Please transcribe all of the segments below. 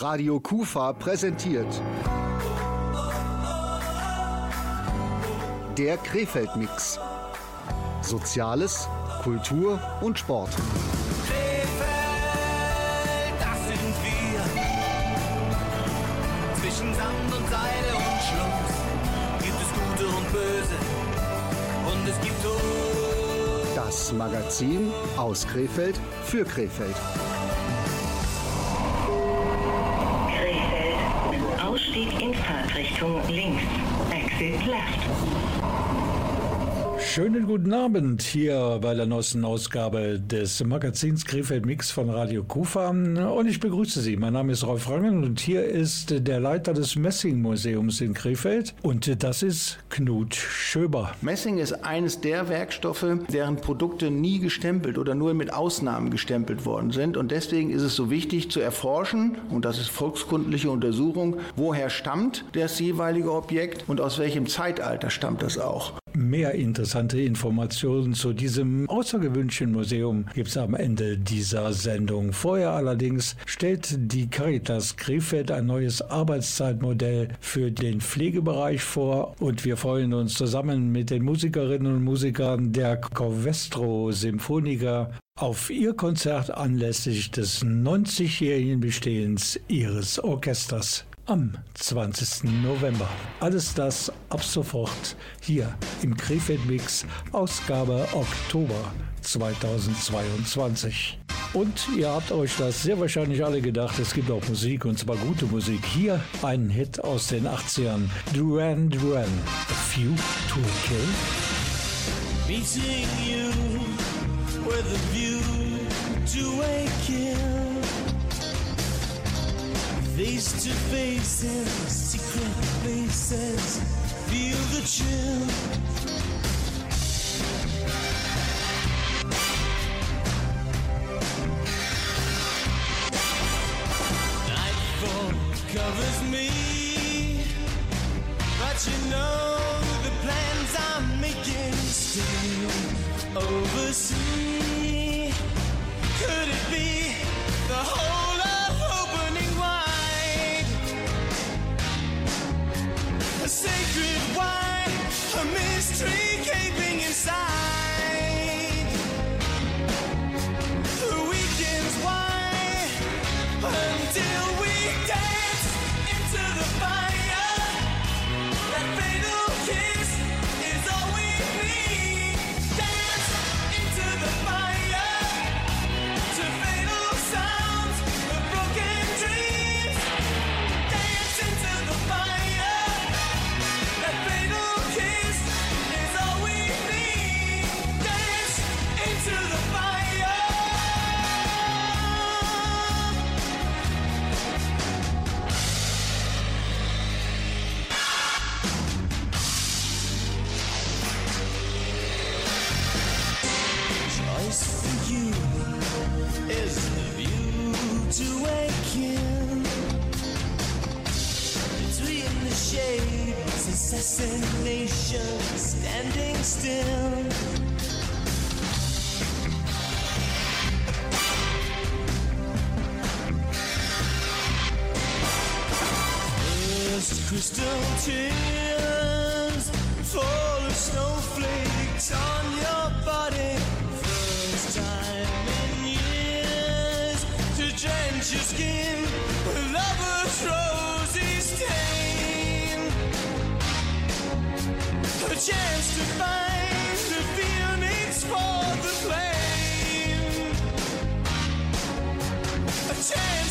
Radio Kufa präsentiert. Der Krefeld-Mix. Soziales, Kultur und Sport. Krefeld, das sind wir. Zwischen Sand und Seide und Schluss gibt es Gute und Böse. Und es gibt Tod. Das Magazin aus Krefeld für Krefeld. Krefeld. Fahrtrichtung links. Exit left. Schönen guten Abend hier bei der neuesten Ausgabe des Magazins Krefeld Mix von Radio Kufa und ich begrüße Sie. Mein Name ist Rolf Rangen und hier ist der Leiter des Messing-Museums in Krefeld und das ist Knut Schöber. Messing ist eines der Werkstoffe, deren Produkte nie gestempelt oder nur mit Ausnahmen gestempelt worden sind und deswegen ist es so wichtig zu erforschen und das ist volkskundliche Untersuchung, woher stammt das jeweilige Objekt und aus welchem Zeitalter stammt das auch. Mehr interessante Informationen zu diesem außergewöhnlichen Museum gibt es am Ende dieser Sendung. Vorher allerdings stellt die Caritas Krefeld ein neues Arbeitszeitmodell für den Pflegebereich vor und wir freuen uns zusammen mit den Musikerinnen und Musikern der Covestro Symphoniker auf ihr Konzert anlässlich des 90-jährigen Bestehens ihres Orchesters am 20. November. Alles das ab sofort hier im Krefeld Mix, Ausgabe Oktober 2022. Und ihr habt euch das sehr wahrscheinlich alle gedacht, es gibt auch Musik und zwar gute Musik. Hier ein Hit aus den 80ern, Duran Duran, A Few to Kill. Meeting you with a view to a kill. Face to face in secret places, feel the chill. Nightfall covers me, but you know the plans I'm making still oversee. Could it be the whole sacred wine, a mystery gaping inside. The weekend's wine. Until we dance destination standing still. First crystal tear. Chance to find the feelings for the flame. A chance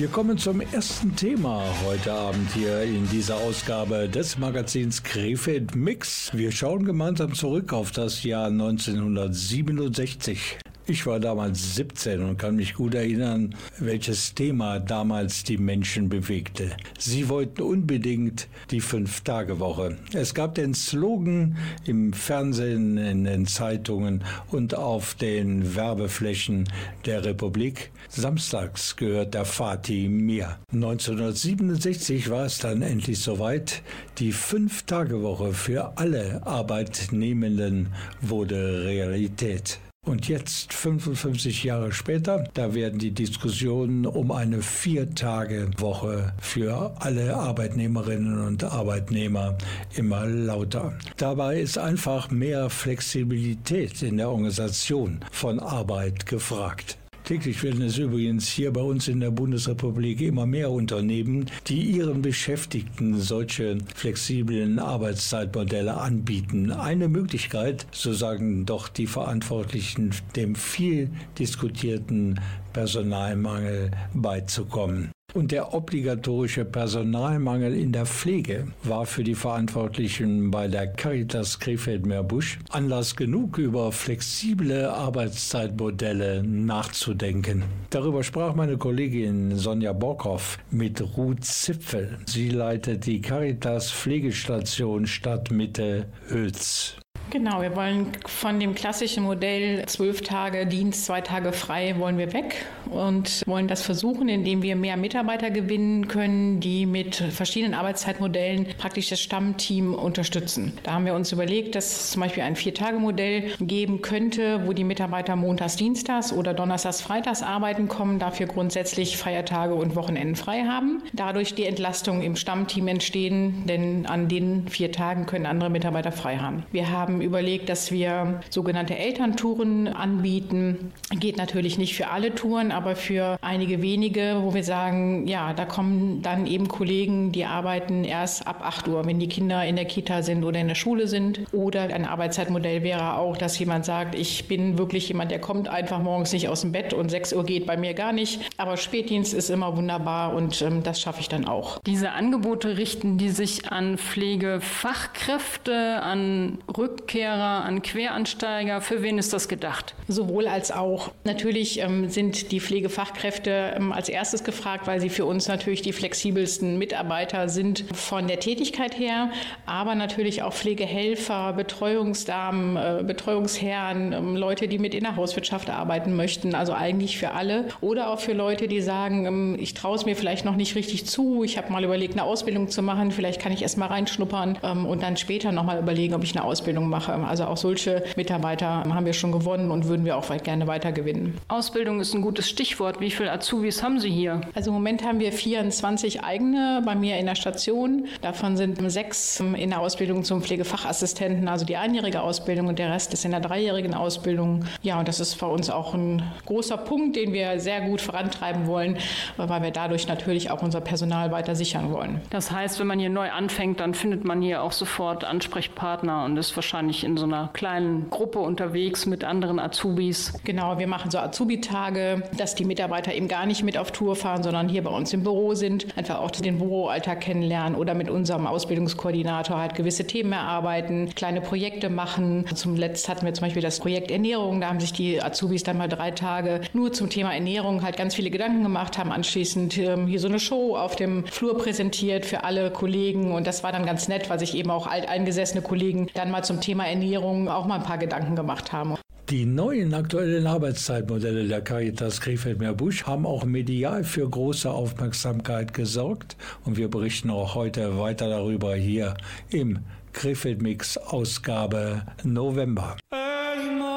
Wir kommen zum ersten Thema heute Abend hier in dieser Ausgabe des Magazins Krefeld Mix. Wir schauen gemeinsam zurück auf das Jahr 1967. Ich war damals 17 und kann mich gut erinnern, welches Thema damals die Menschen bewegte. Sie wollten unbedingt die Fünf-Tage-Woche. Es gab den Slogan im Fernsehen, in den Zeitungen und auf den Werbeflächen der Republik. Samstags gehört der Fatih mir. 1967 war es dann endlich soweit. Die Fünf-Tage-Woche für alle Arbeitnehmenden wurde Realität. Und jetzt, 55 Jahre später, da werden die Diskussionen um eine Vier-Tage-Woche für alle Arbeitnehmerinnen und Arbeitnehmer immer lauter. Dabei ist einfach mehr Flexibilität in der Organisation von Arbeit gefragt. Täglich werden es übrigens hier bei uns in der Bundesrepublik immer mehr Unternehmen, die ihren Beschäftigten solche flexiblen Arbeitszeitmodelle anbieten. Eine Möglichkeit, so sagen doch die Verantwortlichen, dem viel diskutierten Personalmangel beizukommen. Und der obligatorische Personalmangel in der Pflege war für die Verantwortlichen bei der Caritas Krefeld-Meerbusch Anlass genug, über flexible Arbeitszeitmodelle nachzudenken. Darüber sprach meine Kollegin Sonja Borkhoff mit Ruth Zipfel. Sie leitet die Caritas Pflegestation Stadtmitte Hülz. Genau, wir wollen von dem klassischen Modell zwölf Tage Dienst, zwei Tage frei, wollen wir weg und wollen das versuchen, indem wir mehr Mitarbeiter gewinnen können, die mit verschiedenen Arbeitszeitmodellen praktisch das Stammteam unterstützen. Da haben wir uns überlegt, dass es zum Beispiel ein Vier-Tage-Modell geben könnte, wo die Mitarbeiter montags, dienstags oder donnerstags, freitags arbeiten kommen, dafür grundsätzlich Feiertage und Wochenenden frei haben. Dadurch die Entlastung im Stammteam entstehen, denn an den vier Tagen können andere Mitarbeiter frei haben. Wir haben überlegt, dass wir sogenannte Elterntouren anbieten. Geht natürlich nicht für alle Touren, aber für einige wenige, wo wir sagen, ja, da kommen dann eben Kollegen, die arbeiten erst ab 8 Uhr, wenn die Kinder in der Kita sind oder in der Schule sind. Oder ein Arbeitszeitmodell wäre auch, dass jemand sagt, ich bin wirklich jemand, der kommt einfach morgens nicht aus dem Bett und 6 Uhr geht bei mir gar nicht. Aber Spätdienst ist immer wunderbar und ähm, das schaffe ich dann auch. Diese Angebote richten die sich an Pflegefachkräfte, an Rück Rückkehrer, an Queransteiger? Für wen ist das gedacht? Sowohl als auch. Natürlich ähm, sind die Pflegefachkräfte ähm, als erstes gefragt, weil sie für uns natürlich die flexibelsten Mitarbeiter sind von der Tätigkeit her, aber natürlich auch Pflegehelfer, Betreuungsdamen, äh, Betreuungsherren, ähm, Leute, die mit in der Hauswirtschaft arbeiten möchten. Also eigentlich für alle. Oder auch für Leute, die sagen, ähm, ich traue es mir vielleicht noch nicht richtig zu. Ich habe mal überlegt, eine Ausbildung zu machen. Vielleicht kann ich erst mal reinschnuppern ähm, und dann später noch mal überlegen, ob ich eine Ausbildung mache mache. Also auch solche Mitarbeiter haben wir schon gewonnen und würden wir auch gerne weiter gewinnen. Ausbildung ist ein gutes Stichwort. Wie viele Azubis haben Sie hier? Also im Moment haben wir 24 eigene bei mir in der Station. Davon sind sechs in der Ausbildung zum Pflegefachassistenten, also die einjährige Ausbildung und der Rest ist in der dreijährigen Ausbildung. Ja, und das ist für uns auch ein großer Punkt, den wir sehr gut vorantreiben wollen, weil wir dadurch natürlich auch unser Personal weiter sichern wollen. Das heißt, wenn man hier neu anfängt, dann findet man hier auch sofort Ansprechpartner und ist wahrscheinlich wahrscheinlich in so einer kleinen Gruppe unterwegs mit anderen Azubis. Genau, wir machen so Azubi-Tage, dass die Mitarbeiter eben gar nicht mit auf Tour fahren, sondern hier bei uns im Büro sind, einfach auch den Büroalltag kennenlernen oder mit unserem Ausbildungskoordinator halt gewisse Themen erarbeiten, kleine Projekte machen. Zum Letzt hatten wir zum Beispiel das Projekt Ernährung, da haben sich die Azubis dann mal drei Tage nur zum Thema Ernährung halt ganz viele Gedanken gemacht, haben anschließend ähm, hier so eine Show auf dem Flur präsentiert für alle Kollegen und das war dann ganz nett, weil sich eben auch alteingesessene Kollegen dann mal zum Thema Thema Ernährung auch mal ein paar Gedanken gemacht haben. Die neuen aktuellen Arbeitszeitmodelle der Caritas Krefeld-Meerbusch haben auch medial für große Aufmerksamkeit gesorgt und wir berichten auch heute weiter darüber hier im Krefeld Mix Ausgabe November. morning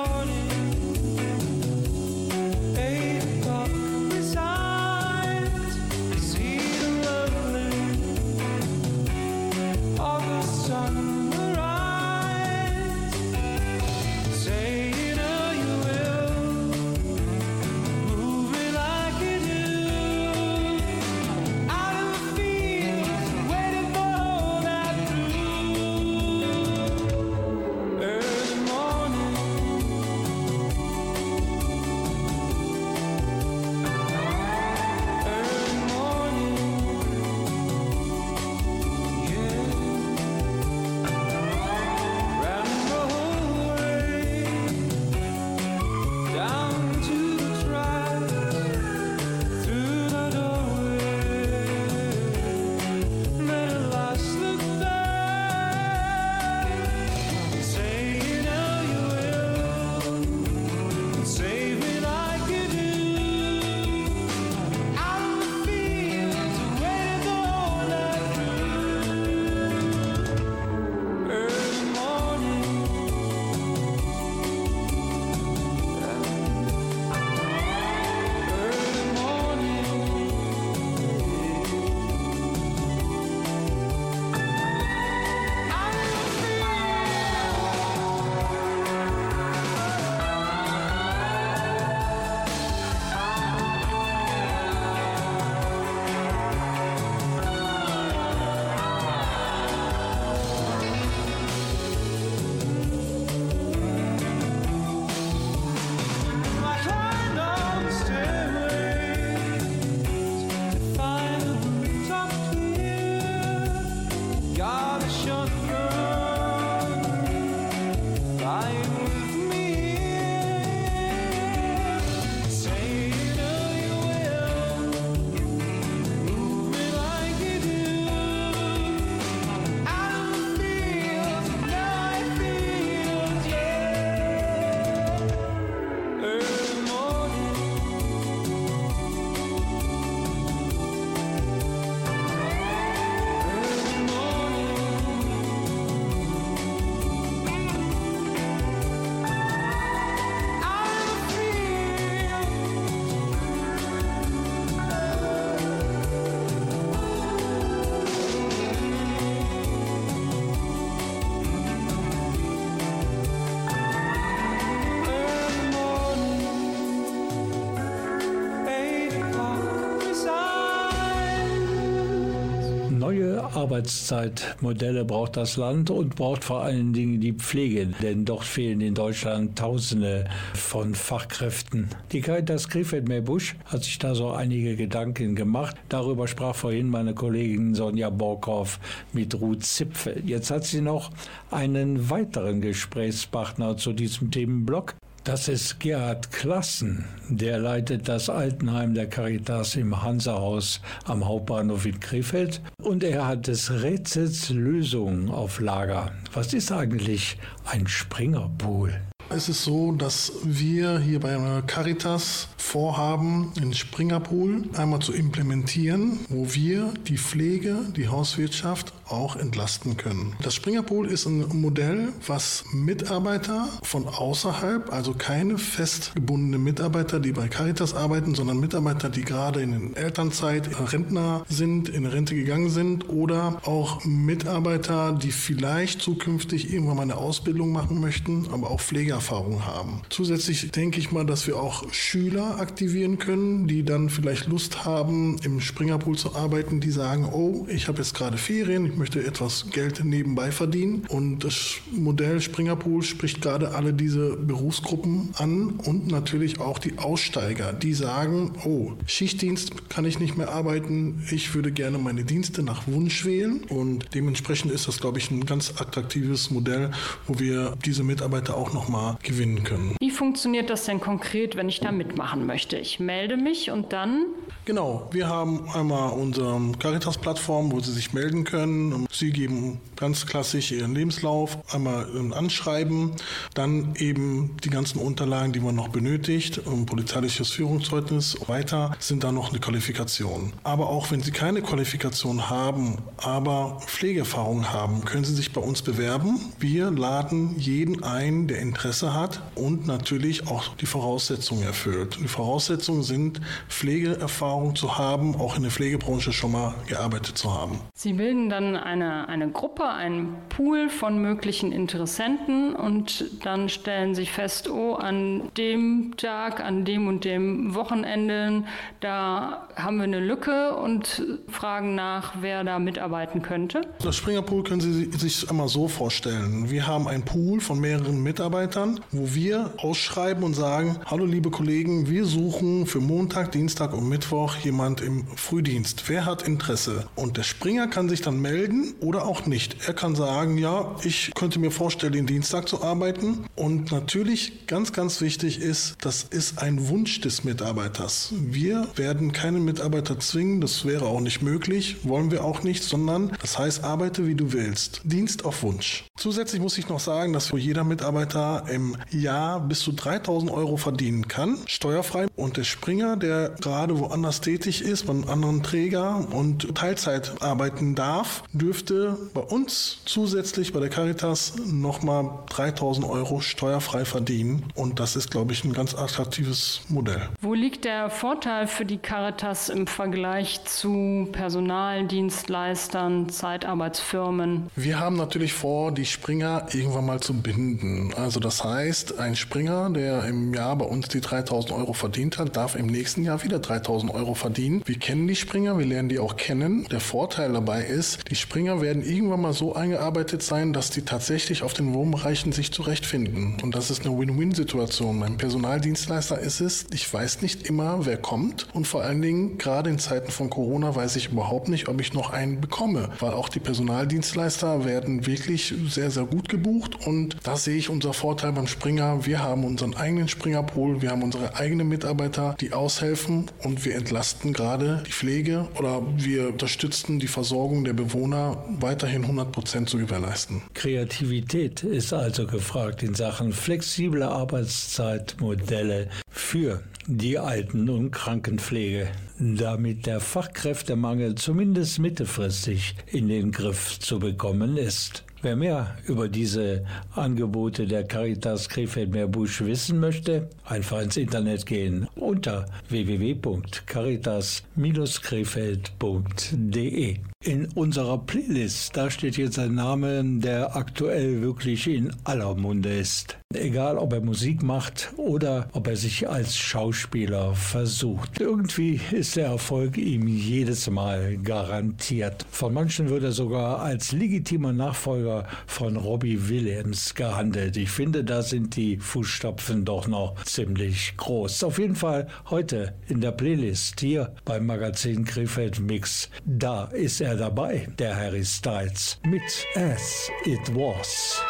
Arbeitszeitmodelle braucht das Land und braucht vor allen Dingen die Pflege, denn dort fehlen in Deutschland Tausende von Fachkräften. Die Caritas Krefeld-Meerbusch hat sich da so einige Gedanken gemacht. Darüber sprach vorhin meine Kollegin Sonja Borkhoff mit Ruth Zipfel. Jetzt hat sie noch einen weiteren Gesprächspartner zu diesem Themenblock. Das ist Gerhard Klassen, der leitet das Altenheim der Caritas im Hansahaus am Hauptbahnhof in Krefeld und er hat des Rätsels Lösung auf Lager. Was ist eigentlich ein Springerpool? Es ist so, dass wir hier bei Caritas vorhaben, den Springerpool einmal zu implementieren, wo wir die Pflege, die Hauswirtschaft auch entlasten können. Das Springerpool ist ein Modell, was Mitarbeiter von außerhalb, also keine festgebundene Mitarbeiter, die bei Caritas arbeiten, sondern Mitarbeiter, die gerade in Elternzeit Rentner sind, in Rente gegangen sind oder auch Mitarbeiter, die vielleicht zukünftig irgendwann mal eine Ausbildung machen möchten, aber auch Pflegeerfahrung haben. Zusätzlich denke ich mal, dass wir auch Schüler aktivieren können, die dann vielleicht Lust haben, im Springerpool zu arbeiten, die sagen, oh, ich habe jetzt gerade Ferien, ich möchte etwas Geld nebenbei verdienen. Und das Modell Springerpool spricht gerade alle diese Berufsgruppen an und natürlich auch die Aussteiger, die sagen, oh, Schichtdienst kann ich nicht mehr arbeiten, ich würde gerne meine Dienste nach Wunsch wählen. Und dementsprechend ist das, glaube ich, ein ganz attraktives Modell, wo wir diese Mitarbeiter auch nochmal gewinnen können. Wie funktioniert das denn konkret, wenn ich da mitmachen möchte? Ich melde mich und dann Genau, wir haben einmal unsere Caritas-Plattform, wo Sie sich melden können. Sie geben ganz klassisch Ihren Lebenslauf, einmal ein Anschreiben, dann eben die ganzen Unterlagen, die man noch benötigt, ein polizeiliches Führungszeugnis. Weiter sind da noch eine Qualifikation. Aber auch wenn Sie keine Qualifikation haben, aber Pflegeerfahrung haben, können Sie sich bei uns bewerben. Wir laden jeden ein, der Interesse hat und natürlich auch die Voraussetzungen erfüllt. Die Voraussetzungen sind Pflegeerfahrung, Erfahrung zu haben, auch in der Pflegebranche schon mal gearbeitet zu haben. Sie bilden dann eine, eine Gruppe, einen Pool von möglichen Interessenten und dann stellen Sie fest, oh, an dem Tag, an dem und dem Wochenende, da haben wir eine Lücke und fragen nach, wer da mitarbeiten könnte. Das Springerpool können Sie sich einmal so vorstellen. Wir haben einen Pool von mehreren Mitarbeitern, wo wir ausschreiben und sagen, hallo liebe Kollegen, wir suchen für Montag, Dienstag und Mittwoch jemand im Frühdienst. Wer hat Interesse? Und der Springer kann sich dann melden oder auch nicht. Er kann sagen, ja, ich könnte mir vorstellen, den Dienstag zu arbeiten. Und natürlich ganz, ganz wichtig ist, das ist ein Wunsch des Mitarbeiters. Wir werden keinen Mitarbeiter zwingen, das wäre auch nicht möglich, wollen wir auch nicht, sondern das heißt, arbeite wie du willst. Dienst auf Wunsch. Zusätzlich muss ich noch sagen, dass jeder Mitarbeiter im Jahr bis zu 3000 Euro verdienen kann, steuerfrei. Und der Springer, der gerade woanders tätig ist, bei einem anderen Träger und Teilzeit arbeiten darf, dürfte bei uns zusätzlich bei der Caritas nochmal 3000 Euro steuerfrei verdienen. Und das ist, glaube ich, ein ganz attraktives Modell. Wo liegt der Vorteil für die Caritas im Vergleich zu Personaldienstleistern, Zeitarbeitsfirmen? Wir haben natürlich vor, die Springer irgendwann mal zu binden. Also das heißt, ein Springer, der im Jahr bei uns die 3000 Euro verdient hat, darf im nächsten Jahr wieder 3000 Euro verdienen. Wir kennen die Springer, wir lernen die auch kennen. Der Vorteil dabei ist, die Springer werden irgendwann mal so eingearbeitet sein, dass die tatsächlich auf den Wohnbereichen sich zurechtfinden. Und das ist eine Win-Win-Situation. Beim Personaldienstleister ist es, ich weiß nicht immer, wer kommt. Und vor allen Dingen, gerade in Zeiten von Corona, weiß ich überhaupt nicht, ob ich noch einen bekomme. Weil auch die Personaldienstleister werden wirklich sehr, sehr gut gebucht. Und da sehe ich unser Vorteil beim Springer. Wir haben unseren eigenen Springerpool, wir haben unsere eigenen Mitarbeiter, die aushelfen und wir entlasten entlasten gerade die Pflege oder wir unterstützen die Versorgung der Bewohner weiterhin 100 Prozent zu gewährleisten. Kreativität ist also gefragt in Sachen flexible Arbeitszeitmodelle für die Alten- und Krankenpflege, damit der Fachkräftemangel zumindest mittelfristig in den Griff zu bekommen ist. Wer mehr über diese Angebote der Caritas Krefeld-Meerbusch wissen möchte, einfach ins Internet gehen unter www.caritas-krefeld.de. In unserer Playlist, da steht jetzt ein Name, der aktuell wirklich in aller Munde ist. Egal, ob er Musik macht oder ob er sich als Schauspieler versucht. Irgendwie ist der Erfolg ihm jedes Mal garantiert. Von manchen wird er sogar als legitimer Nachfolger von Robbie Williams gehandelt. Ich finde, da sind die Fußstapfen doch noch ziemlich groß. Auf jeden Fall heute in der Playlist hier beim Magazin Krefeld Mix. Da ist er dabei, der Harry Styles, mit As It Was.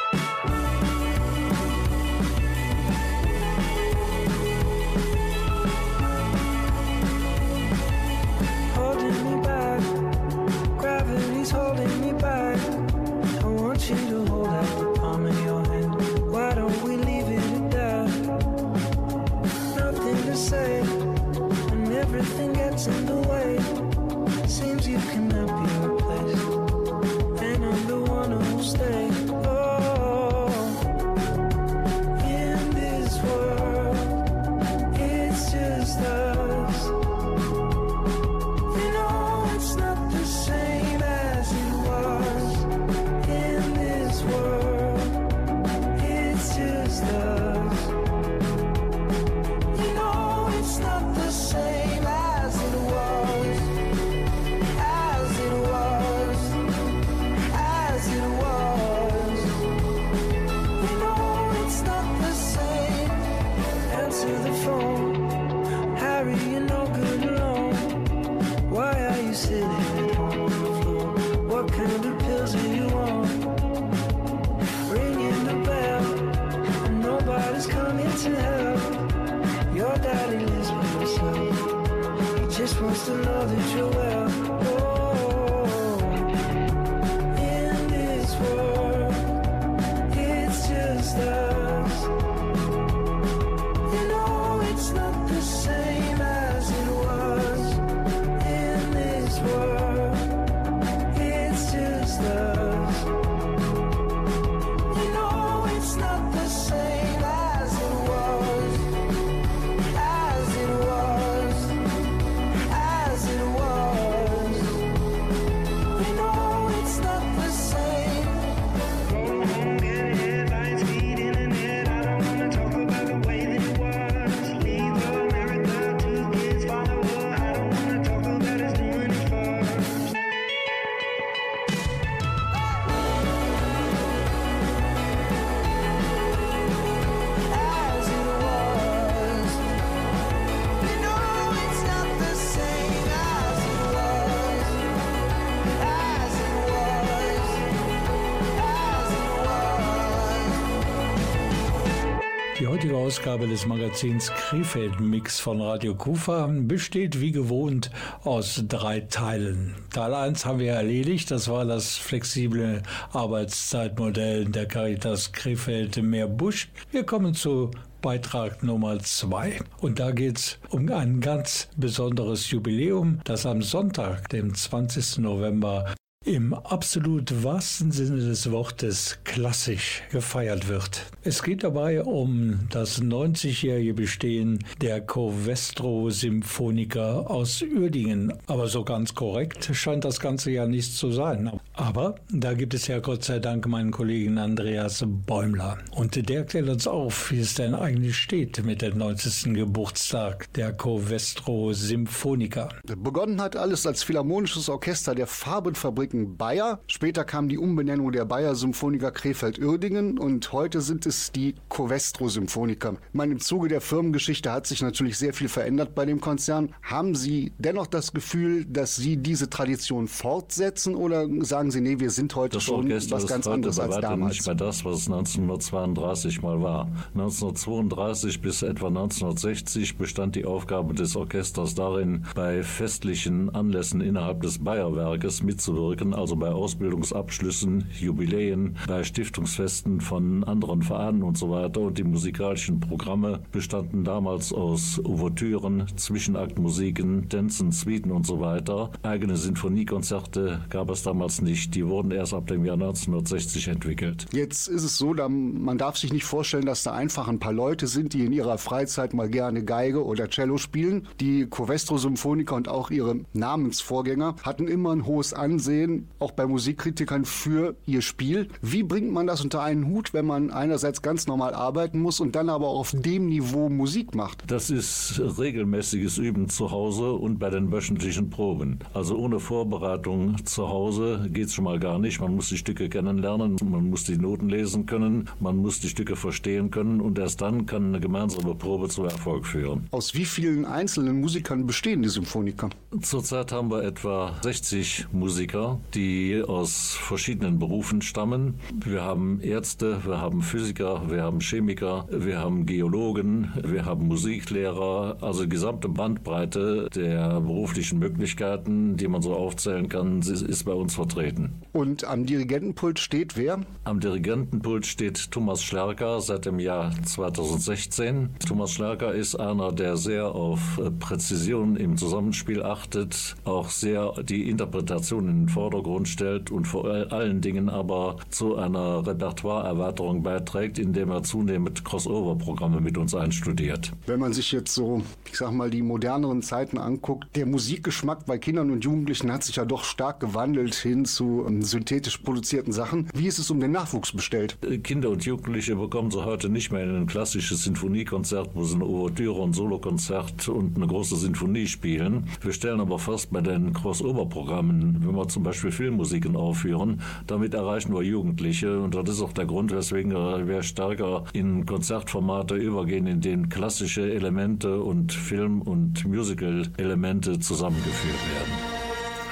Ausgabe des Magazins Krefeld Mix von Radio Kufa besteht wie gewohnt aus drei Teilen. Teil 1 haben wir erledigt, das war das flexible Arbeitszeitmodell der Caritas Krefeld Meerbusch. Wir kommen zu Beitrag Nummer 2. Und da geht es um ein ganz besonderes Jubiläum, das am Sonntag, dem 20. November, im absolut wahrsten Sinne des Wortes klassisch gefeiert wird. Es geht dabei um das 90-jährige Bestehen der Covestro Symphoniker aus Uerdingen. Aber so ganz korrekt scheint das Ganze ja nicht zu sein. Aber da gibt es ja Gott sei Dank meinen Kollegen Andreas Bäumler. Und der klärt uns auf, wie es denn eigentlich steht mit dem 90. Geburtstag der Covestro Symphoniker. Begonnen hat alles als philharmonisches Orchester der Farbenfabrik Fabriken Bayer. Später kam die Umbenennung der Bayer Symphoniker Krefeld-Uerdingen und heute sind es die Covestro Symphoniker. Im Zuge der Firmengeschichte hat sich natürlich sehr viel verändert bei dem Konzern. Haben Sie dennoch das Gefühl, dass Sie diese Tradition fortsetzen oder sagen Sie, nee, wir sind heute das schon Orchester was ganz anderes als damals? nicht mehr das, was es 1932 mal war. 1932 bis etwa 1960 bestand die Aufgabe des Orchesters darin, bei festlichen Anlässen innerhalb des Bayerwerkes mitzuwirken Wirken, also bei Ausbildungsabschlüssen, Jubiläen, bei Stiftungsfesten von anderen Vereinen und so weiter. Und die musikalischen Programme bestanden damals aus Ouvertüren, Zwischenaktmusiken, Tänzen, Suiten und so weiter. Eigene Sinfoniekonzerte gab es damals nicht. Nicht. Die wurden erst ab dem Jahr 1960 entwickelt. Jetzt ist es so, man darf sich nicht vorstellen, dass da einfach ein paar Leute sind, die in ihrer Freizeit mal gerne Geige oder Cello spielen. Die Covestro Symphoniker und auch ihre Namensvorgänger hatten immer ein hohes Ansehen, auch bei Musikkritikern für ihr Spiel. Wie bringt man das unter einen Hut, wenn man einerseits ganz normal arbeiten muss und dann aber auf dem Niveau Musik macht? Das ist regelmäßiges Üben zu Hause und bei den wöchentlichen Proben. Also ohne Vorbereitung zu Hause geht es schon mal gar nicht. Man muss die Stücke kennenlernen, man muss die Noten lesen können, man muss die Stücke verstehen können und erst dann kann eine gemeinsame Probe zu Erfolg führen. Aus wie vielen einzelnen Musikern bestehen die Symphoniker? Zurzeit haben wir etwa 60 Musiker, die aus verschiedenen Berufen stammen. Wir haben Ärzte, wir haben Physiker, wir haben Chemiker, wir haben Geologen, wir haben Musiklehrer, also die gesamte Bandbreite der beruflichen Möglichkeiten, die man so aufzählen kann, ist bei uns vertreten. Und am Dirigentenpult steht wer? Am Dirigentenpult steht Thomas Schlerker seit dem Jahr 2016. Thomas Schlerker ist einer, der sehr auf Präzision im Zusammenspiel achtet, auch sehr die Interpretation in den Vordergrund stellt und vor allen Dingen aber zu einer Repertoireerweiterung beiträgt, indem er zunehmend Crossover-Programme mit uns einstudiert. Wenn man sich jetzt so, ich sag mal, die moderneren Zeiten anguckt, der Musikgeschmack bei Kindern und Jugendlichen hat sich ja doch stark gewandelt hin zu ähm, synthetisch produzierten Sachen. Wie ist es um den Nachwuchs bestellt? Kinder und Jugendliche bekommen sie heute nicht mehr in ein klassisches Sinfoniekonzert, wo sie eine Ouvertüre und Solokonzert und eine große Sinfonie spielen. Wir stellen aber fast bei den Crossover-Programmen, wenn wir zum Beispiel Filmmusiken aufführen, damit erreichen wir Jugendliche und das ist auch der Grund, weswegen wir stärker in Konzertformate übergehen, in denen klassische Elemente und Film- und Musical-Elemente zusammengeführt werden.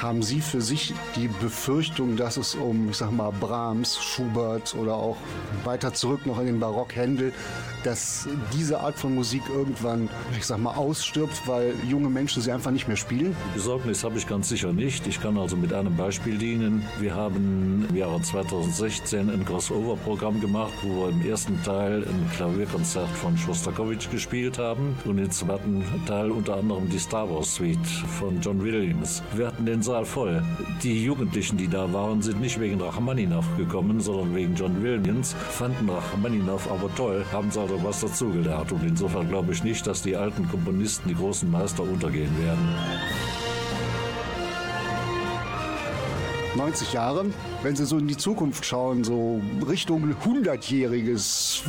Haben Sie für sich die Befürchtung, dass es um, ich sag mal, Brahms, Schubert oder auch weiter zurück noch in den Barock Händel, dass diese Art von Musik irgendwann, ich sag mal, ausstirbt, weil junge Menschen sie einfach nicht mehr spielen? Besorgnis habe ich ganz sicher nicht. Ich kann also mit einem Beispiel dienen. Wir haben im Jahre 2016 ein Crossover-Programm gemacht, wo wir im ersten Teil ein Klavierkonzert von Shostakovich gespielt haben und im zweiten Teil unter anderem die Star Wars Suite von John Williams. Wir hatten den Saal voll. Die Jugendlichen, die da waren, sind nicht wegen Rachmaninoff gekommen, sondern wegen John Williams, fanden Rachmaninoff aber toll, haben also was dazugelernt. Und insofern glaube ich nicht, dass die alten Komponisten, die großen Meister untergehen werden. 90 Jahre. Wenn Sie so in die Zukunft schauen, so Richtung 100-jähriges,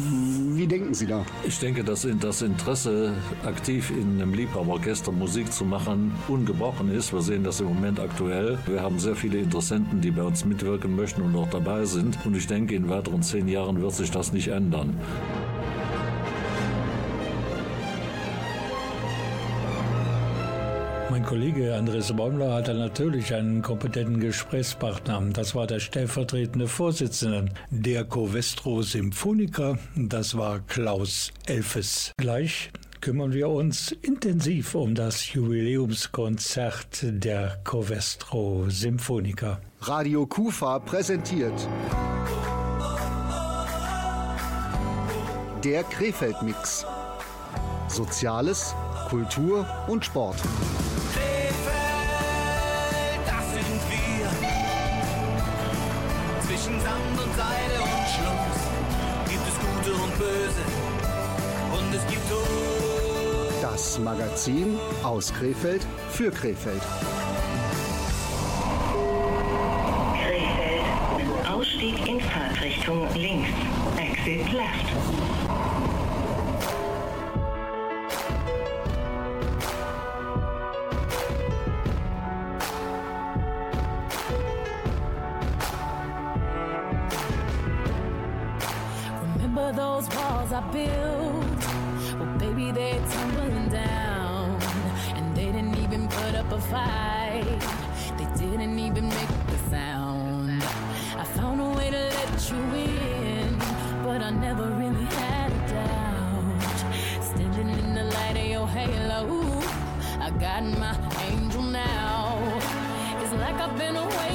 wie denken Sie da? Ich denke, dass das Interesse, aktiv in einem Liebhaberorchester Musik zu machen, ungebrochen ist. Wir sehen das im Moment aktuell. Wir haben sehr viele Interessenten, die bei uns mitwirken möchten und auch dabei sind. Und ich denke, in weiteren zehn Jahren wird sich das nicht ändern. Kollege Andres Bäumler hatte natürlich einen kompetenten Gesprächspartner. Das war der stellvertretende Vorsitzende der Covestro Symphoniker. Das war Klaus Elfes. Gleich kümmern wir uns intensiv um das Jubiläumskonzert der Covestro Symphoniker. Radio Kufa präsentiert der Krefeld-Mix. Soziales, Kultur und Sport. Das Magazin aus Krefeld für Krefeld. Krefeld. Ausstieg in Fahrtrichtung links. Exit left. Fight. They didn't even make the sound. I found a way to let you in, but I never really had a doubt. Standing in the light of your halo, I got my angel now. It's like I've been awakened.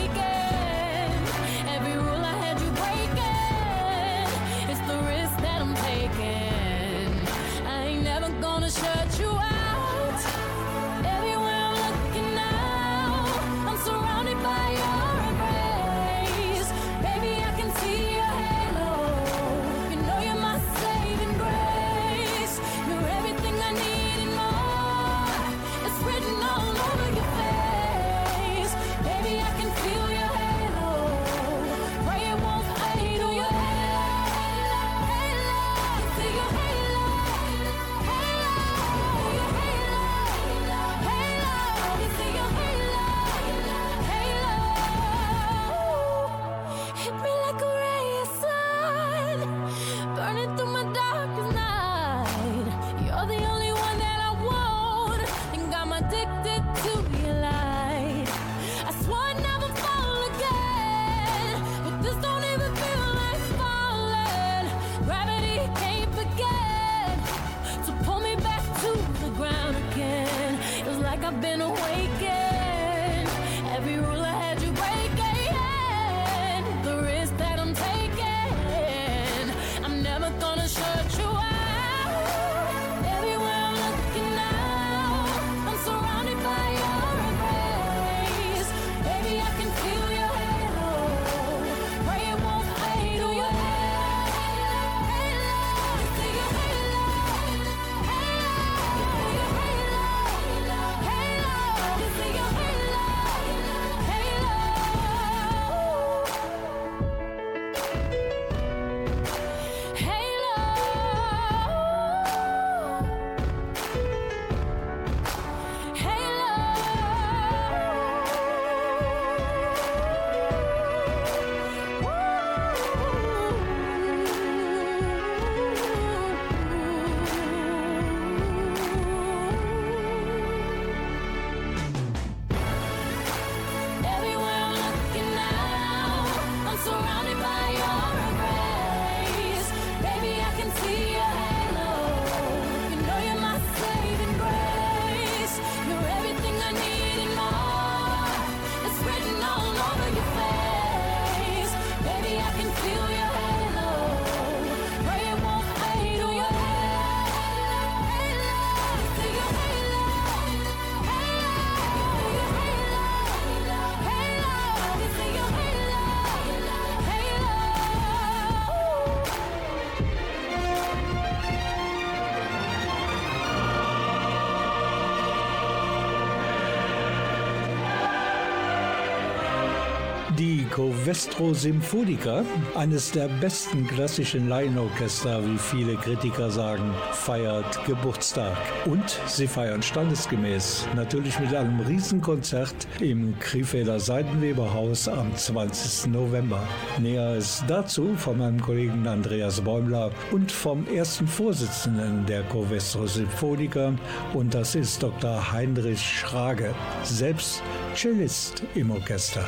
Die Covestro Symphonica, eines der besten klassischen Laienorchester, wie viele Kritiker sagen, feiert Geburtstag. Und sie feiern standesgemäß, natürlich mit einem Riesenkonzert im Krefelder Seidenweberhaus am 20. November. Näheres dazu von meinem Kollegen Andreas Bäumler und vom ersten Vorsitzenden der Covestro Symphonica und das ist Dr. Heinrich Schrage, selbst Cellist im Orchester.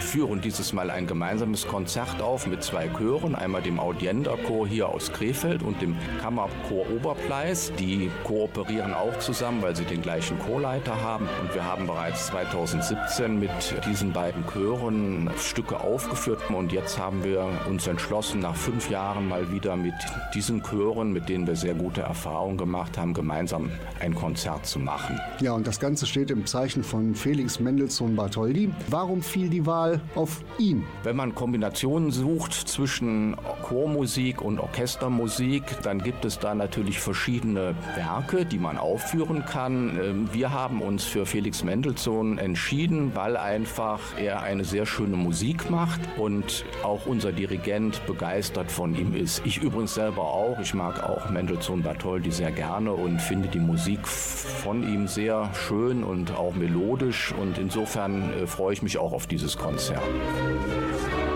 führen dieses Mal ein gemeinsames Konzert auf mit zwei Chören, einmal dem Audienderchor hier aus Krefeld und dem Kammerchor Oberpleis. Die kooperieren auch zusammen, weil sie den gleichen Chorleiter haben. Und wir haben bereits 2017 mit diesen beiden Chören Stücke aufgeführt. Und jetzt haben wir uns entschlossen, nach fünf Jahren mal wieder mit diesen Chören, mit denen wir sehr gute Erfahrungen gemacht haben, gemeinsam ein Konzert zu machen. Ja, und das Ganze steht im Zeichen von Felix Mendelssohn Bartholdy. Warum fiel die Wahl auf ihn? Wenn man Kombinationen sucht zwischen Chormusik und Orchestermusik, dann gibt es da natürlich verschiedene Werke, die man aufführen kann. Ähm, Wir haben uns für Felix Mendelssohn entschieden, weil einfach er eine sehr schöne Musik macht und auch unser Dirigent begeistert von ihm ist. Ich übrigens selber auch. Ich mag auch Mendelssohn Bartholdy sehr gerne und finde die Musik von ihm sehr schön und auch melodisch und insofern äh, freue ich mich auch auf dieses Konzert. himself.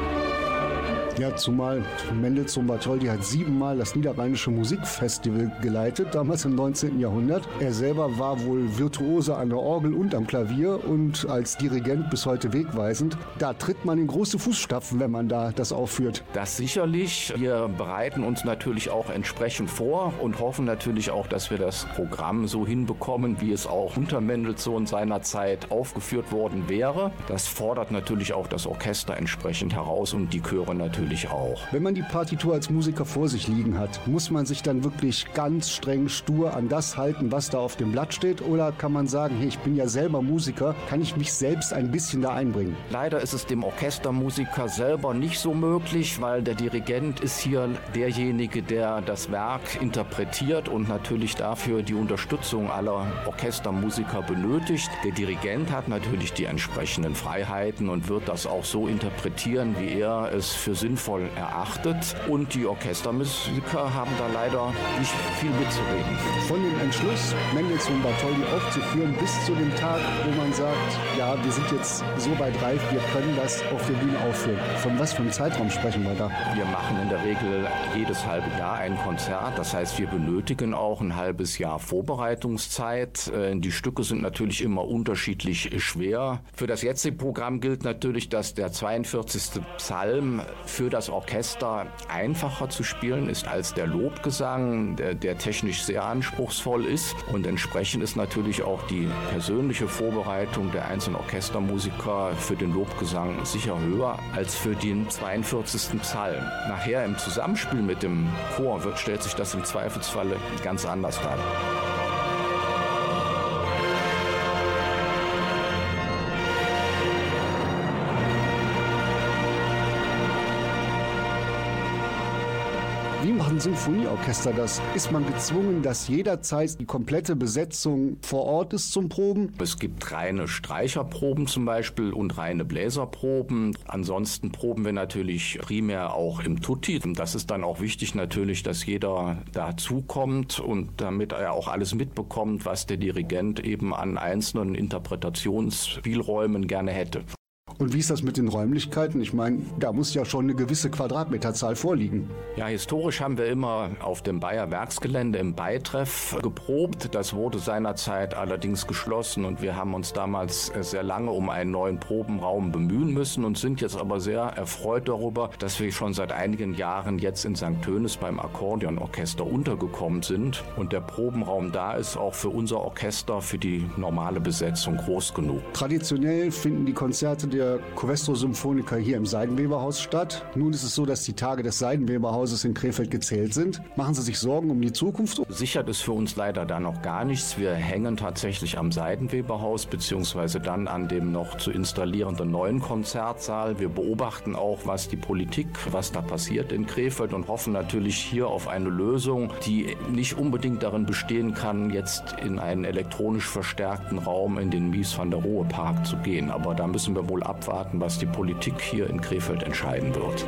Ja, zumal Mendelssohn Bartholdy hat siebenmal das Niederrheinische Musikfestival geleitet, damals im 19. Jahrhundert. Er selber war wohl Virtuose an der Orgel und am Klavier und als Dirigent bis heute wegweisend. Da tritt man in große Fußstapfen, wenn man da das aufführt. Das sicherlich. Wir bereiten uns natürlich auch entsprechend vor und hoffen natürlich auch, dass wir das Programm so hinbekommen, wie es auch unter Mendelssohn seinerzeit aufgeführt worden wäre. Das fordert natürlich auch das Orchester entsprechend heraus und die Chöre natürlich auch. Wenn man die Partitur als Musiker vor sich liegen hat, muss man sich dann wirklich ganz streng stur an das halten, was da auf dem Blatt steht? Oder kann man sagen, hey, ich bin ja selber Musiker, kann ich mich selbst ein bisschen da einbringen? Leider ist es dem Orchestermusiker selber nicht so möglich, weil der Dirigent ist hier derjenige, der das Werk interpretiert und natürlich dafür die Unterstützung aller Orchestermusiker benötigt. Der Dirigent hat natürlich die entsprechenden Freiheiten und wird das auch so interpretieren, wie er es für sinnvoll erachtet. Und die Orchestermusiker haben da leider nicht viel mitzureden. Von dem Entschluss, Mendelssohn Bartholdy aufzuführen, bis zu dem Tag, wo man sagt, ja, wir sind jetzt so weit reif, wir können das auf der Bühne aufführen. Von was für einem Zeitraum sprechen wir da? Wir machen in der Regel jedes halbe Jahr ein Konzert. Das heißt, wir benötigen auch ein halbes Jahr Vorbereitungszeit. Äh, Die Stücke sind natürlich immer unterschiedlich schwer. Für das jetzige Programm gilt natürlich, dass der 42. Psalm für das Orchester einfacher zu spielen ist als der Lobgesang, der, der technisch sehr anspruchsvoll ist. Und entsprechend ist natürlich auch die persönliche Vorbereitung der einzelnen Orchestermusiker für den Lobgesang sicher höher als für den 42. Psalm. Nachher im Zusammenspiel mit dem Chor wird, stellt sich das im Zweifelsfalle ganz anders dar. Wie machen Symphonieorchester das? Ist man gezwungen, dass jederzeit die komplette Besetzung vor Ort ist zum Proben? Es gibt reine Streicherproben zum Beispiel und reine Bläserproben. Ansonsten proben wir natürlich primär auch im Tutti. Und das ist dann auch wichtig natürlich, dass jeder dazukommt und damit er auch alles mitbekommt, was der Dirigent eben an einzelnen Interpretationsspielräumen gerne hätte. Und wie ist das mit den Räumlichkeiten? Ich meine, da muss ja schon eine gewisse Quadratmeterzahl vorliegen. Ja, historisch haben wir immer auf dem Bayer Werksgelände im Beitreff geprobt. Das wurde seinerzeit allerdings geschlossen und wir haben uns damals sehr lange um einen neuen Probenraum bemühen müssen und sind jetzt aber sehr erfreut darüber, dass wir schon seit einigen Jahren jetzt in St. Tönis beim Akkordeonorchester untergekommen sind und der Probenraum da ist auch für unser Orchester für die normale Besetzung groß genug. Traditionell finden die Konzerte der Covestro Symphoniker hier im Seidenweberhaus statt. Nun ist es so, dass die Tage des Seidenweberhauses in Krefeld gezählt sind. Machen Sie sich Sorgen um die Zukunft? Sichert ist für uns leider da noch gar nichts. Wir hängen tatsächlich am Seidenweberhaus beziehungsweise dann an dem noch zu installierenden neuen Konzertsaal. Wir beobachten auch, was die Politik, was da passiert in Krefeld und hoffen natürlich hier auf eine Lösung, die nicht unbedingt darin bestehen kann, jetzt in einen elektronisch verstärkten Raum in den Mies van der Rohe Park zu gehen. Aber da müssen wir wohl abwarten, was die Politik hier in Krefeld entscheiden wird.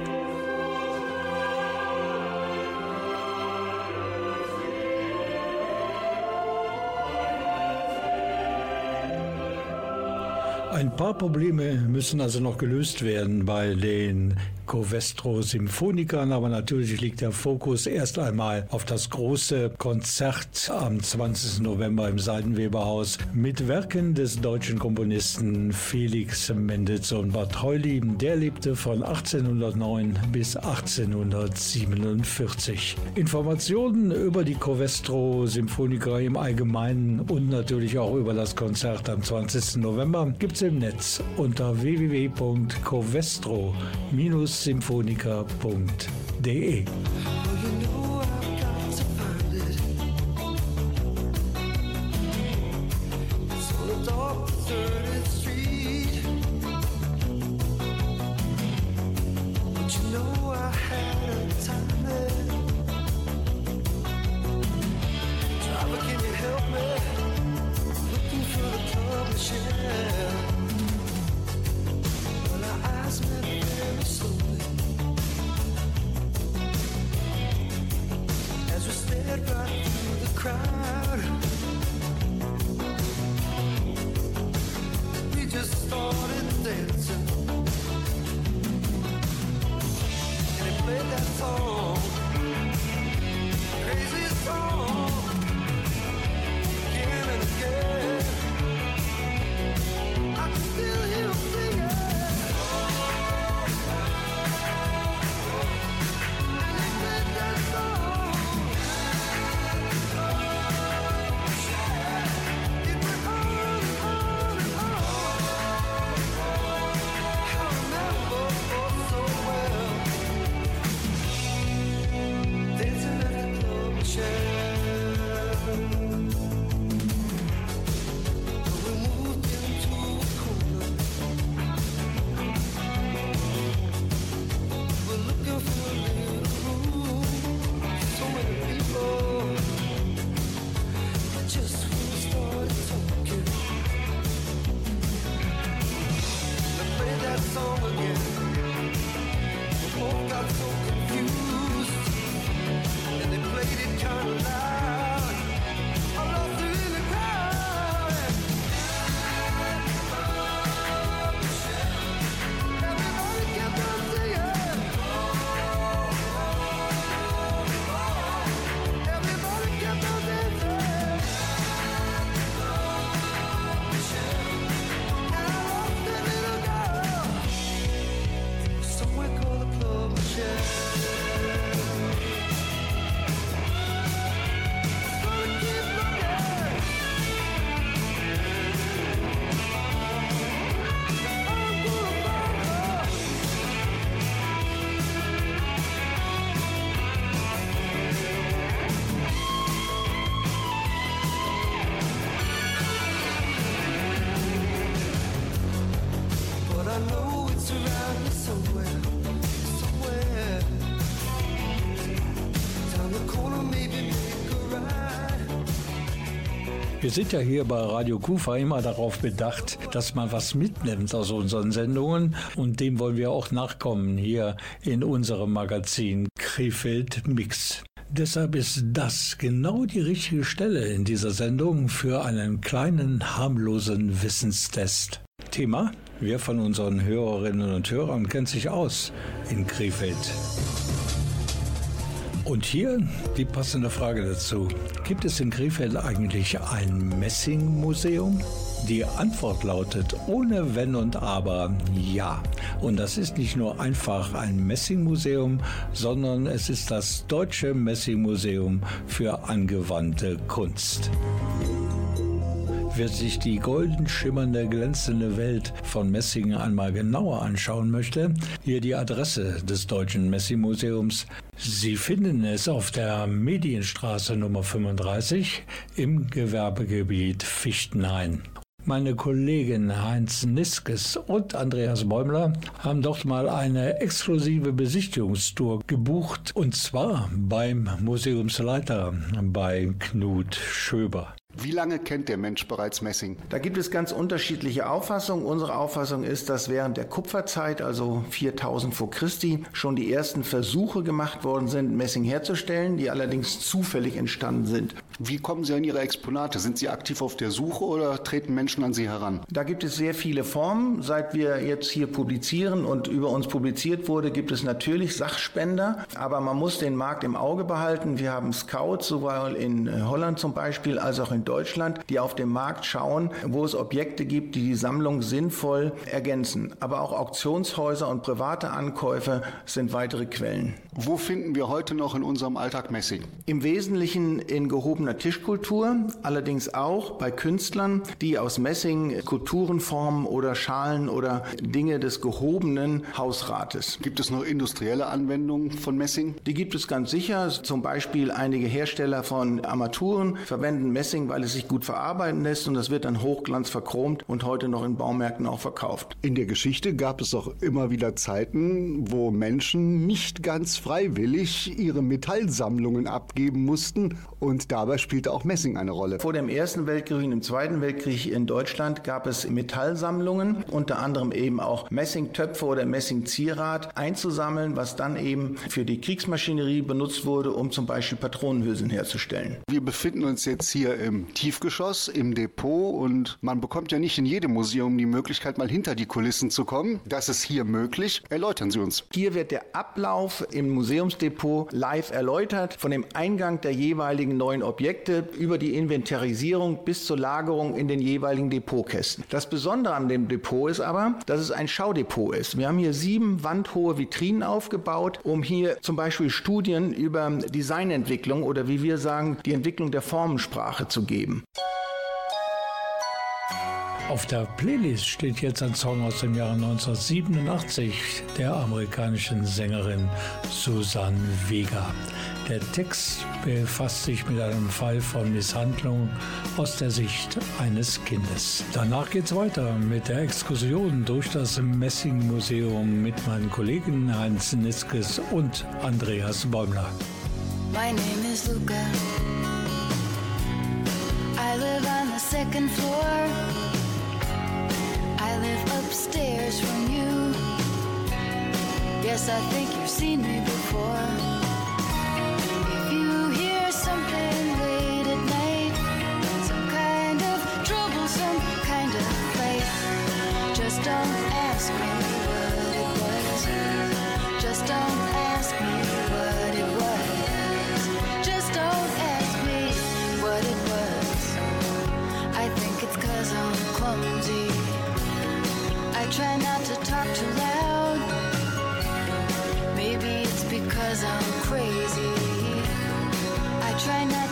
Ein paar Probleme müssen also noch gelöst werden bei den Covestro Symphonikern, aber natürlich liegt der Fokus erst einmal auf das große Konzert am 20. November im Seidenweberhaus mit Werken des deutschen Komponisten Felix Mendelssohn Bartholdy. Der lebte von 1809 bis 1847. Informationen über die Covestro Symphoniker im Allgemeinen und natürlich auch über das Konzert am 20. November gibt es im Netz unter www.covestro- sind ja hier bei Radio Kufa immer darauf bedacht, dass man was mitnimmt aus unseren Sendungen und dem wollen wir auch nachkommen hier in unserem Magazin Krefeld Mix. Deshalb ist das genau die richtige Stelle in dieser Sendung für einen kleinen harmlosen Wissenstest. Thema? Wer von unseren Hörerinnen und Hörern kennt sich aus in Krefeld? Und hier die passende Frage dazu. Gibt es in Krefeld eigentlich ein Messingmuseum? Die Antwort lautet ohne Wenn und Aber ja. Und das ist nicht nur einfach ein Messingmuseum, sondern es ist das Deutsche Messingmuseum für angewandte Kunst. Wer sich die golden schimmernde, glänzende Welt von Messing einmal genauer anschauen möchte, hier die Adresse des Deutschen Messing-Museums. Sie finden es auf der Medienstraße Nummer 35 im Gewerbegebiet Fichtenhain. Meine Kollegen Heinz Niskes und Andreas Bäumler haben dort mal eine exklusive Besichtigungstour gebucht und zwar beim Museumsleiter bei Knut Schöber. Wie lange kennt der Mensch bereits Messing? Da gibt es ganz unterschiedliche Auffassungen. Unsere Auffassung ist, dass während der Kupferzeit, also 4000 vor Christi, schon die ersten Versuche gemacht worden sind, Messing herzustellen, die allerdings zufällig entstanden sind. Wie kommen Sie an Ihre Exponate? Sind Sie aktiv auf der Suche oder treten Menschen an Sie heran? Da gibt es sehr viele Formen. Seit wir jetzt hier publizieren und über uns publiziert wurde, gibt es natürlich Sachspender, aber man muss den Markt im Auge behalten. Wir haben Scouts, sowohl in Holland zum Beispiel als auch in Deutschland, die auf dem Markt schauen, wo es Objekte gibt, die die Sammlung sinnvoll ergänzen. Aber auch Auktionshäuser und private Ankäufer sind weitere Quellen. Wo finden wir heute noch in unserem Alltag Messing? Im Wesentlichen in gehobener Tischkultur, allerdings auch bei Künstlern, die aus Messing Kulturen formen oder Schalen oder Dinge des gehobenen Hausrates. Gibt es noch industrielle Anwendungen von Messing? Die gibt es ganz sicher. Zum Beispiel einige Hersteller von Armaturen verwenden Messing, weil es sich gut verarbeiten lässt und das wird dann hochglanz verchromt und heute noch in Baumärkten auch verkauft. In der Geschichte gab es auch immer wieder Zeiten, wo Menschen nicht ganz freiwillig ihre Metallsammlungen abgeben mussten und dabei spielte auch Messing eine Rolle. Vor dem Ersten Weltkrieg und im Zweiten Weltkrieg in Deutschland gab es Metallsammlungen, unter anderem eben auch Messingtöpfe oder Messingzierat einzusammeln, was dann eben für die Kriegsmaschinerie benutzt wurde, um zum Beispiel Patronenhülsen herzustellen. Wir befinden uns jetzt hier im Tiefgeschoss, im Depot und man bekommt ja nicht in jedem Museum die Möglichkeit, mal hinter die Kulissen zu kommen. Das ist hier möglich. Erläutern Sie uns. Hier wird der Ablauf im Museumsdepot live erläutert, von dem Eingang der jeweiligen neuen Objekte über die Inventarisierung bis zur Lagerung in den jeweiligen Depotkästen. Das Besondere an dem Depot ist aber, dass es ein Schaudepot ist. Wir haben hier sieben wandhohe Vitrinen aufgebaut, um hier zum Beispiel Studien über Designentwicklung oder wie wir sagen, die Entwicklung der Formensprache zu geben. Auf der Playlist steht jetzt ein Song aus dem Jahre 1987 der amerikanischen Sängerin Susan Vega. Der Text befasst sich mit einem Fall von Misshandlung aus der Sicht eines Kindes. Danach geht's weiter mit der Exkursion durch das Messing Museum mit meinen Kollegen Heinz Niskes und Andreas Bäumler. My name is Luca. The second floor. I live upstairs from you. Yes, I think you've seen me before. If you hear something late at night, some kind of trouble, some kind of fight, just don't ask me what it was. Just don't clumsy. I try not to talk too loud. Maybe it's because I'm crazy. I try not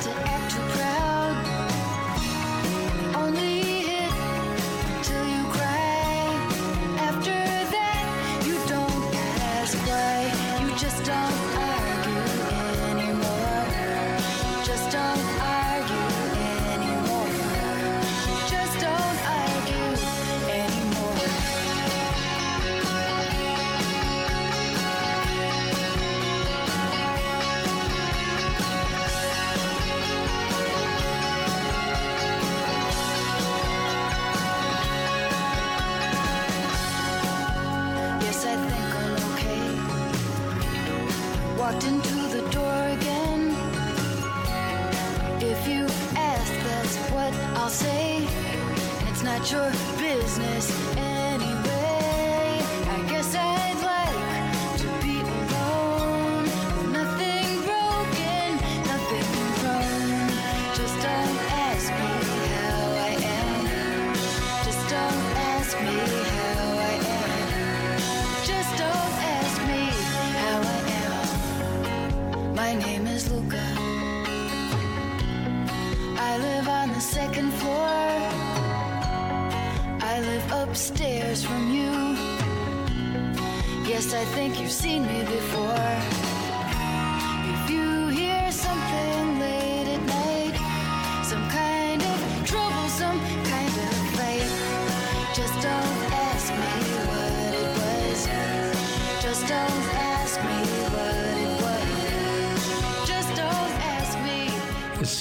seen me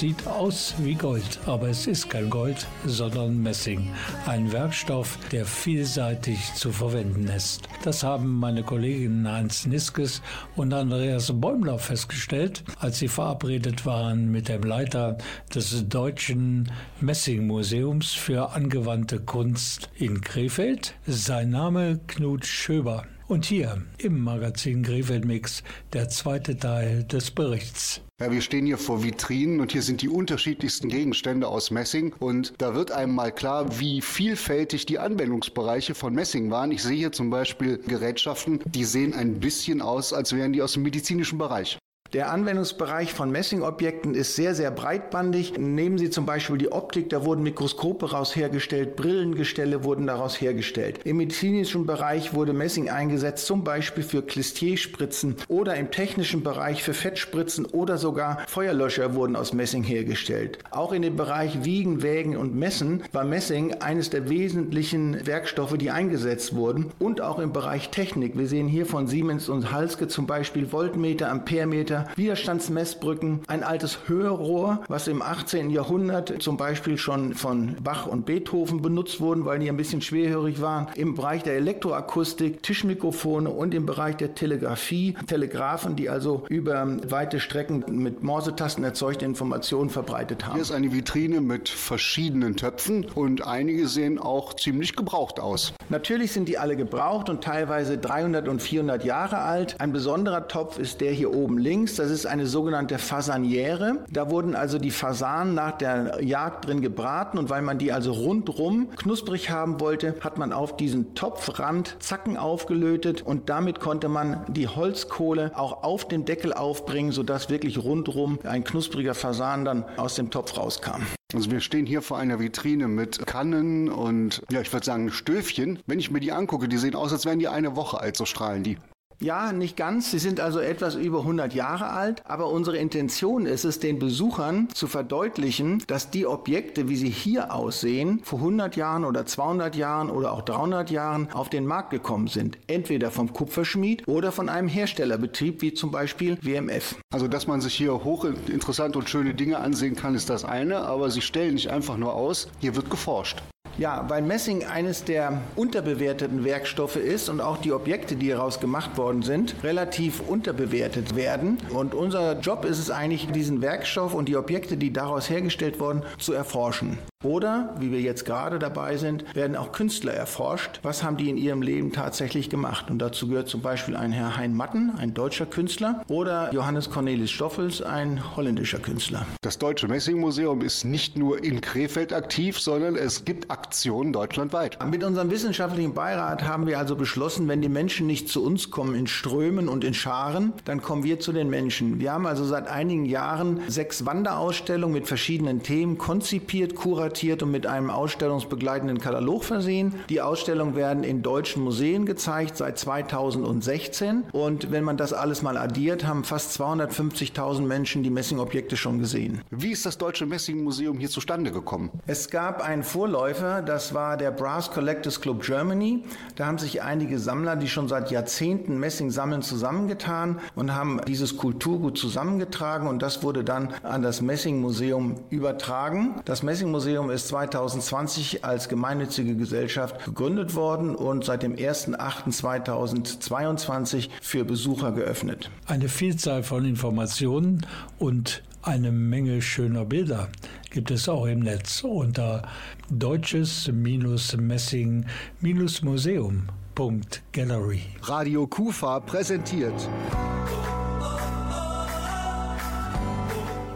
sieht aus wie Gold, aber es ist kein Gold, sondern Messing. Ein Werkstoff, der vielseitig zu verwenden ist. Das haben meine Kolleginnen Heinz Niskes und Andreas Bäumler festgestellt, als sie verabredet waren mit dem Leiter des Deutschen Messingmuseums für angewandte Kunst in Krefeld. Sein Name Knut Schöber. Und hier im Magazin Krefeld Mix der zweite Teil des Berichts. Ja, wir stehen hier vor Vitrinen und hier sind die unterschiedlichsten Gegenstände aus Messing und da wird einem mal klar, wie vielfältig die Anwendungsbereiche von Messing waren. Ich sehe hier zum Beispiel Gerätschaften, die sehen ein bisschen aus, als wären die aus dem medizinischen Bereich. Der Anwendungsbereich von Messingobjekten ist sehr, sehr breitbandig. Nehmen Sie zum Beispiel die Optik, da wurden Mikroskope daraus hergestellt, Brillengestelle wurden daraus hergestellt. Im medizinischen Bereich wurde Messing eingesetzt, zum Beispiel für Klistier-Spritzen oder im technischen Bereich für Fettspritzen oder sogar Feuerlöscher wurden aus Messing hergestellt. Auch in dem Bereich Wiegen, Wägen und Messen war Messing eines der wesentlichen Werkstoffe, die eingesetzt wurden und auch im Bereich Technik. Wir sehen hier von Siemens und Halske zum Beispiel Voltmeter, Amperemeter, Widerstandsmessbrücken, ein altes Hörrohr, was im 18. Jahrhundert zum Beispiel schon von Bach und Beethoven benutzt wurden, weil die ein bisschen schwerhörig waren. Im Bereich der Elektroakustik, Tischmikrofone und im Bereich der Telegrafie, Telegraphen, die also über weite Strecken mit Morsetasten erzeugte Informationen verbreitet haben. Hier ist eine Vitrine mit verschiedenen Töpfen und einige sehen auch ziemlich gebraucht aus. Natürlich sind die alle gebraucht und teilweise 300 und 400 Jahre alt. Ein besonderer Topf ist der hier oben links. Das ist eine sogenannte Fasaniere. Da wurden also die Fasanen nach der Jagd drin gebraten und weil man die also rundrum knusprig haben wollte, hat man auf diesen Topfrand Zacken aufgelötet und damit konnte man die Holzkohle auch auf dem Deckel aufbringen, sodass wirklich rundrum ein knuspriger Fasan dann aus dem Topf rauskam. Also wir stehen hier vor einer Vitrine mit Kannen und ja, ich würde sagen Stöfchen. Wenn ich mir die angucke, die sehen aus, als wären die eine Woche alt, so strahlen die. Ja, nicht ganz. Sie sind also etwas über 100 Jahre alt. Aber unsere Intention ist es, den Besuchern zu verdeutlichen, dass die Objekte, wie sie hier aussehen, vor 100 Jahren oder 200 Jahren oder auch 300 Jahren auf den Markt gekommen sind. Entweder vom Kupferschmied oder von einem Herstellerbetrieb, wie zum Beispiel WMF. Also, dass man sich hier hochinteressante und schöne Dinge ansehen kann, ist das eine. Aber sie stellen nicht einfach nur aus. Hier wird geforscht. Ja, weil Messing eines der unterbewerteten Werkstoffe ist und auch die Objekte, die daraus gemacht worden sind, relativ unterbewertet werden. Und unser Job ist es eigentlich, diesen Werkstoff und die Objekte, die daraus hergestellt wurden, zu erforschen. Oder, wie wir jetzt gerade dabei sind, werden auch Künstler erforscht. Was haben die in ihrem Leben tatsächlich gemacht? Und dazu gehört zum Beispiel ein Herr Hein Matten, ein deutscher Künstler, oder Johannes Cornelis Stoffels, ein holländischer Künstler. Das Deutsche Messingmuseum ist nicht nur in Krefeld aktiv, sondern es gibt Aktionen deutschlandweit. Mit unserem wissenschaftlichen Beirat haben wir also beschlossen, wenn die Menschen nicht zu uns kommen in Strömen und in Scharen, dann kommen wir zu den Menschen. Wir haben also seit einigen Jahren sechs Wanderausstellungen mit verschiedenen Themen konzipiert, kuratiert, und mit einem ausstellungsbegleitenden Katalog versehen. Die Ausstellungen werden in deutschen Museen gezeigt seit 2016 und wenn man das alles mal addiert, haben fast 250.000 Menschen die Messingobjekte schon gesehen. Wie ist das Deutsche Messingmuseum hier zustande gekommen? Es gab einen Vorläufer, das war der Brass Collectors Club Germany. Da haben sich einige Sammler, die schon seit Jahrzehnten Messing sammeln, zusammengetan und haben dieses Kulturgut zusammengetragen und das wurde dann an das Messingmuseum übertragen. Das Messingmuseum ist 2020 als gemeinnützige Gesellschaft gegründet worden und seit dem 01.08.2022 für Besucher geöffnet. Eine Vielzahl von Informationen und eine Menge schöner Bilder gibt es auch im Netz unter deutsches-messing-museum.gallery. Radio Kufa präsentiert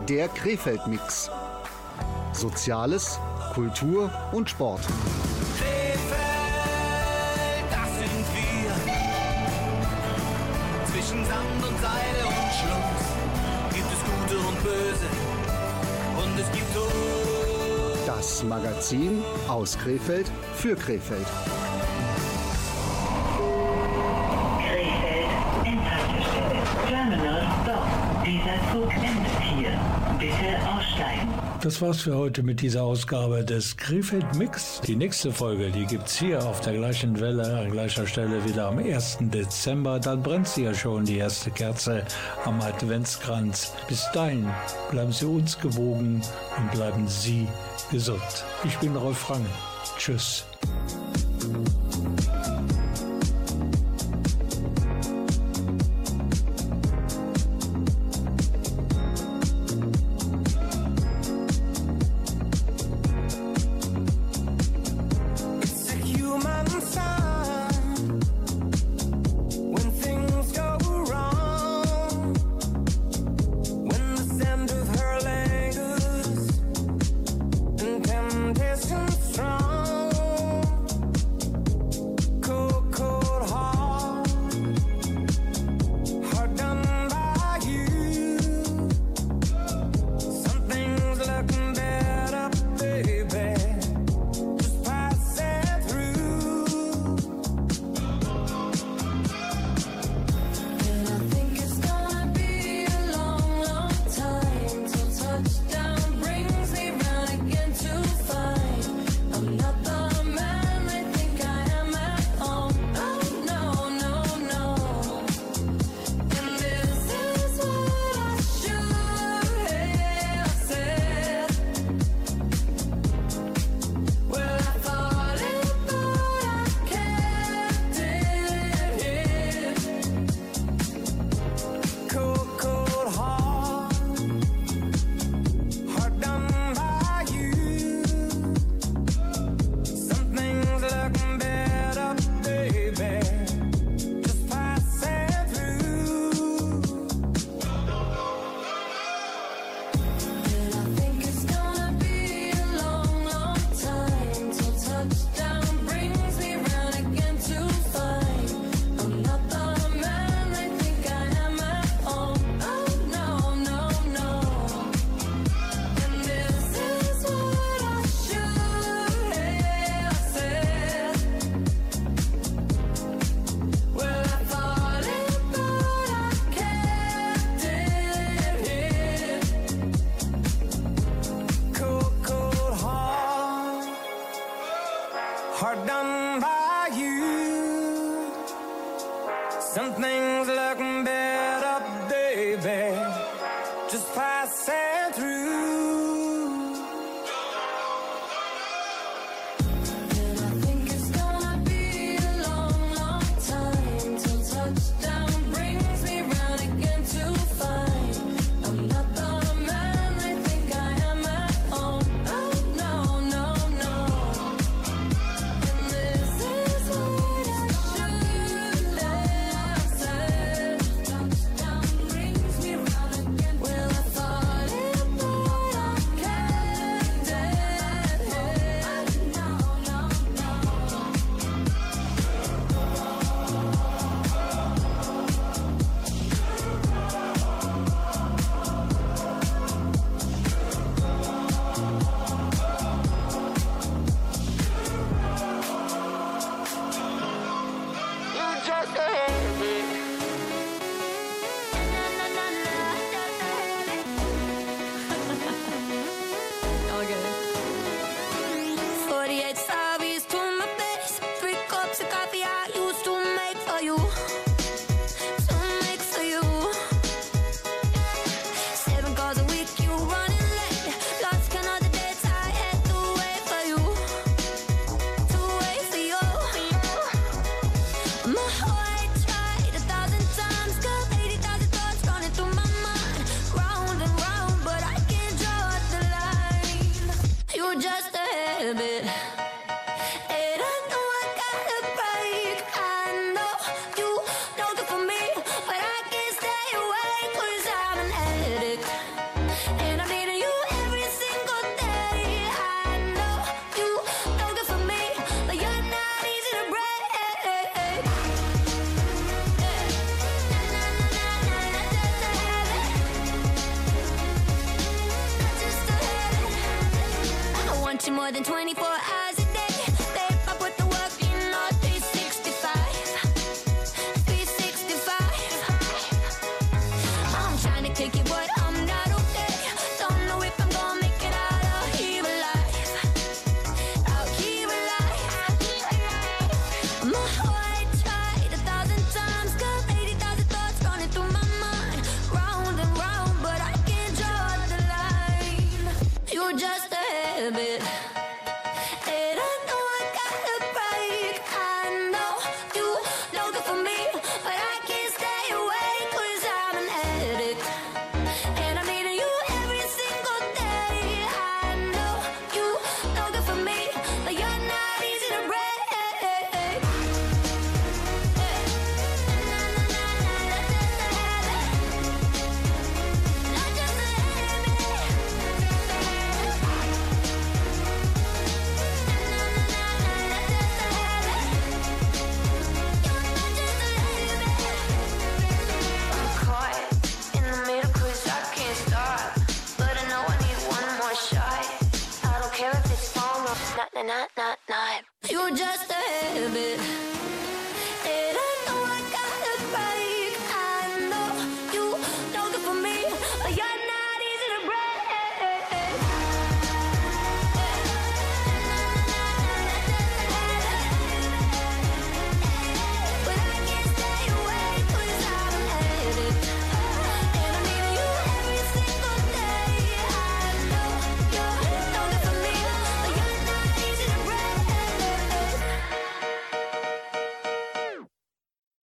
der Krefeld-Mix. Soziales, Kultur und Sport. Krefeld, das sind wir. Zwischen Sand und Seide und Schluss gibt es Gute und Böse und es gibt Tod. Das Magazin aus Krefeld für Krefeld. Krefeld, Endhaltestelle, Terminal, Stop. Dieser Zug endet hier. Bitte aussteigen. Das war's für heute mit dieser Ausgabe des Krefeld Mix. Die nächste Folge, die gibt's hier auf der gleichen Welle, an gleicher Stelle wieder am 1. Dezember. Dann brennt sie ja schon, die erste Kerze am Adventskranz. Bis dahin bleiben Sie uns gewogen und bleiben Sie gesund. Ich bin Rolf Frank. Tschüss.